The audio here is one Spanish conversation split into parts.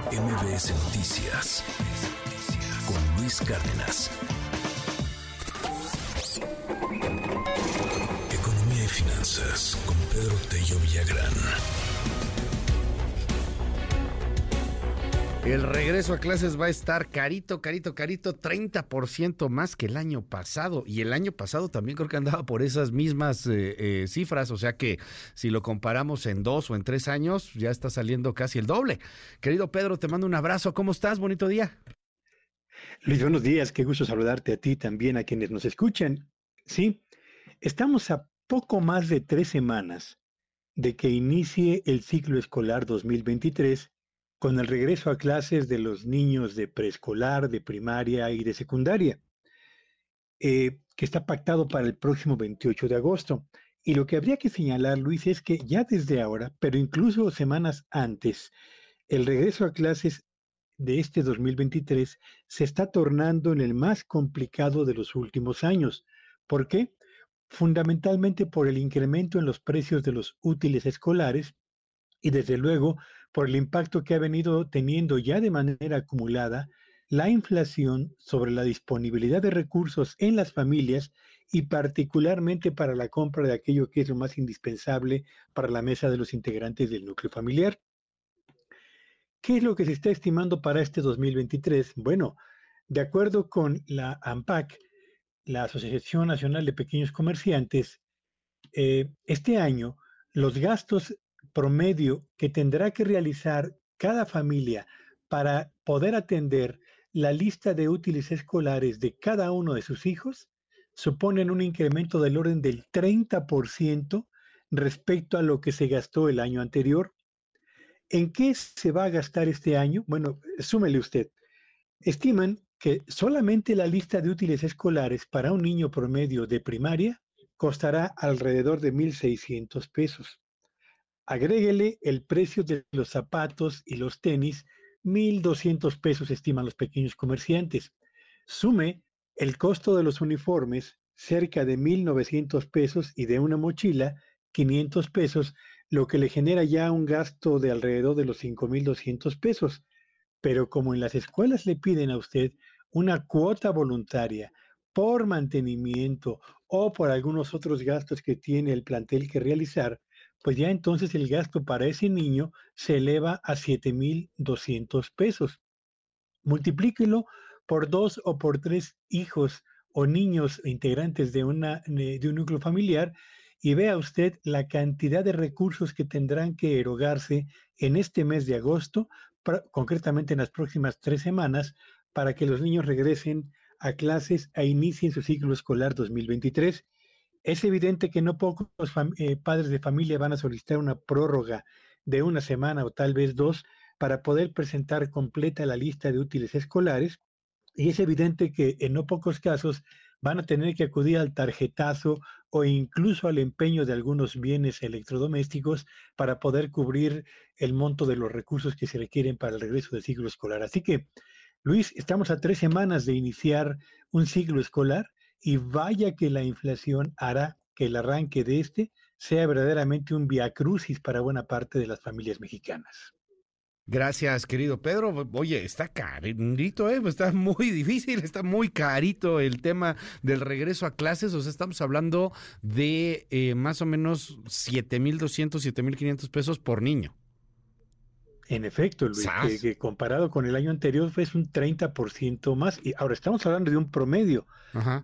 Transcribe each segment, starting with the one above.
MBS Noticias con Luis Cárdenas. Economía y finanzas con Pedro Tello Villagrán. El regreso a clases va a estar carito, carito, carito, 30% más que el año pasado. Y el año pasado también creo que andaba por esas mismas eh, eh, cifras. O sea que si lo comparamos en dos o en tres años, ya está saliendo casi el doble. Querido Pedro, te mando un abrazo. ¿Cómo estás? Bonito día. Luis, buenos días. Qué gusto saludarte a ti también, a quienes nos escuchan. Sí, estamos a poco más de tres semanas de que inicie el ciclo escolar 2023 con el regreso a clases de los niños de preescolar, de primaria y de secundaria, eh, que está pactado para el próximo 28 de agosto. Y lo que habría que señalar, Luis, es que ya desde ahora, pero incluso semanas antes, el regreso a clases de este 2023 se está tornando en el más complicado de los últimos años. ¿Por qué? Fundamentalmente por el incremento en los precios de los útiles escolares y desde luego por el impacto que ha venido teniendo ya de manera acumulada la inflación sobre la disponibilidad de recursos en las familias y particularmente para la compra de aquello que es lo más indispensable para la mesa de los integrantes del núcleo familiar. ¿Qué es lo que se está estimando para este 2023? Bueno, de acuerdo con la AMPAC, la Asociación Nacional de Pequeños Comerciantes, eh, este año los gastos promedio que tendrá que realizar cada familia para poder atender la lista de útiles escolares de cada uno de sus hijos suponen un incremento del orden del 30% respecto a lo que se gastó el año anterior. ¿En qué se va a gastar este año? Bueno, súmele usted. Estiman que solamente la lista de útiles escolares para un niño promedio de primaria costará alrededor de 1.600 pesos. Agréguele el precio de los zapatos y los tenis, 1.200 pesos estiman los pequeños comerciantes. Sume el costo de los uniformes, cerca de 1.900 pesos, y de una mochila, 500 pesos, lo que le genera ya un gasto de alrededor de los 5.200 pesos. Pero como en las escuelas le piden a usted una cuota voluntaria por mantenimiento o por algunos otros gastos que tiene el plantel que realizar, pues ya entonces el gasto para ese niño se eleva a 7.200 pesos. Multiplíquelo por dos o por tres hijos o niños integrantes de, una, de un núcleo familiar y vea usted la cantidad de recursos que tendrán que erogarse en este mes de agosto, concretamente en las próximas tres semanas, para que los niños regresen a clases e inicien su ciclo escolar 2023 es evidente que no pocos eh, padres de familia van a solicitar una prórroga de una semana o tal vez dos para poder presentar completa la lista de útiles escolares y es evidente que en no pocos casos van a tener que acudir al tarjetazo o incluso al empeño de algunos bienes electrodomésticos para poder cubrir el monto de los recursos que se requieren para el regreso del ciclo escolar. Así que, Luis, estamos a tres semanas de iniciar un ciclo escolar y vaya que la inflación hará que el arranque de este sea verdaderamente un viacrucis para buena parte de las familias mexicanas. Gracias, querido Pedro. Oye, está carito, ¿eh? Está muy difícil, está muy carito el tema del regreso a clases. O sea, estamos hablando de eh, más o menos 7.200, 7.500 pesos por niño. En efecto, Luis, que, comparado con el año anterior fue un 30% más. Y ahora estamos hablando de un promedio,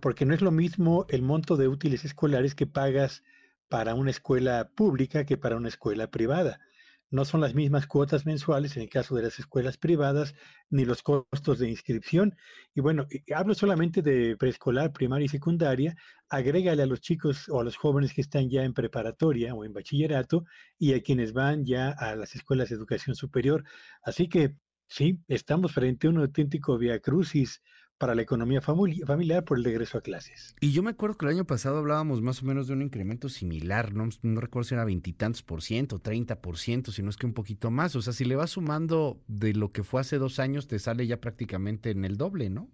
porque no es lo mismo el monto de útiles escolares que pagas para una escuela pública que para una escuela privada no son las mismas cuotas mensuales en el caso de las escuelas privadas, ni los costos de inscripción. Y bueno, hablo solamente de preescolar, primaria y secundaria, agrégale a los chicos o a los jóvenes que están ya en preparatoria o en bachillerato y a quienes van ya a las escuelas de educación superior. Así que sí, estamos frente a un auténtico via crucis para la economía familiar por el regreso a clases. Y yo me acuerdo que el año pasado hablábamos más o menos de un incremento similar, no, no recuerdo si era veintitantos por ciento, treinta por ciento, si no es que un poquito más. O sea, si le vas sumando de lo que fue hace dos años, te sale ya prácticamente en el doble, ¿no?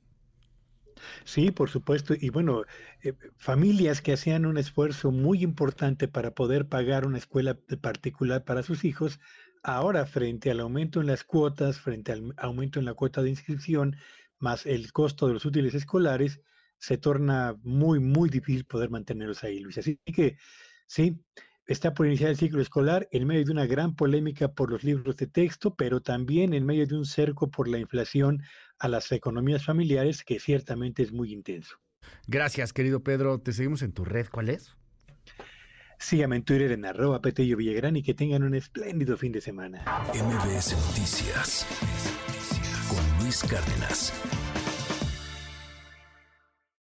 Sí, por supuesto. Y bueno, eh, familias que hacían un esfuerzo muy importante para poder pagar una escuela particular para sus hijos, ahora frente al aumento en las cuotas, frente al aumento en la cuota de inscripción, más el costo de los útiles escolares, se torna muy, muy difícil poder mantenerlos ahí, Luis. Así que sí, está por iniciar el ciclo escolar en medio de una gran polémica por los libros de texto, pero también en medio de un cerco por la inflación a las economías familiares, que ciertamente es muy intenso. Gracias, querido Pedro. Te seguimos en tu red. ¿Cuál es? Síganme en Twitter en arroba Petello Villagrán y que tengan un espléndido fin de semana. MBS Noticias con Luis Cárdenas.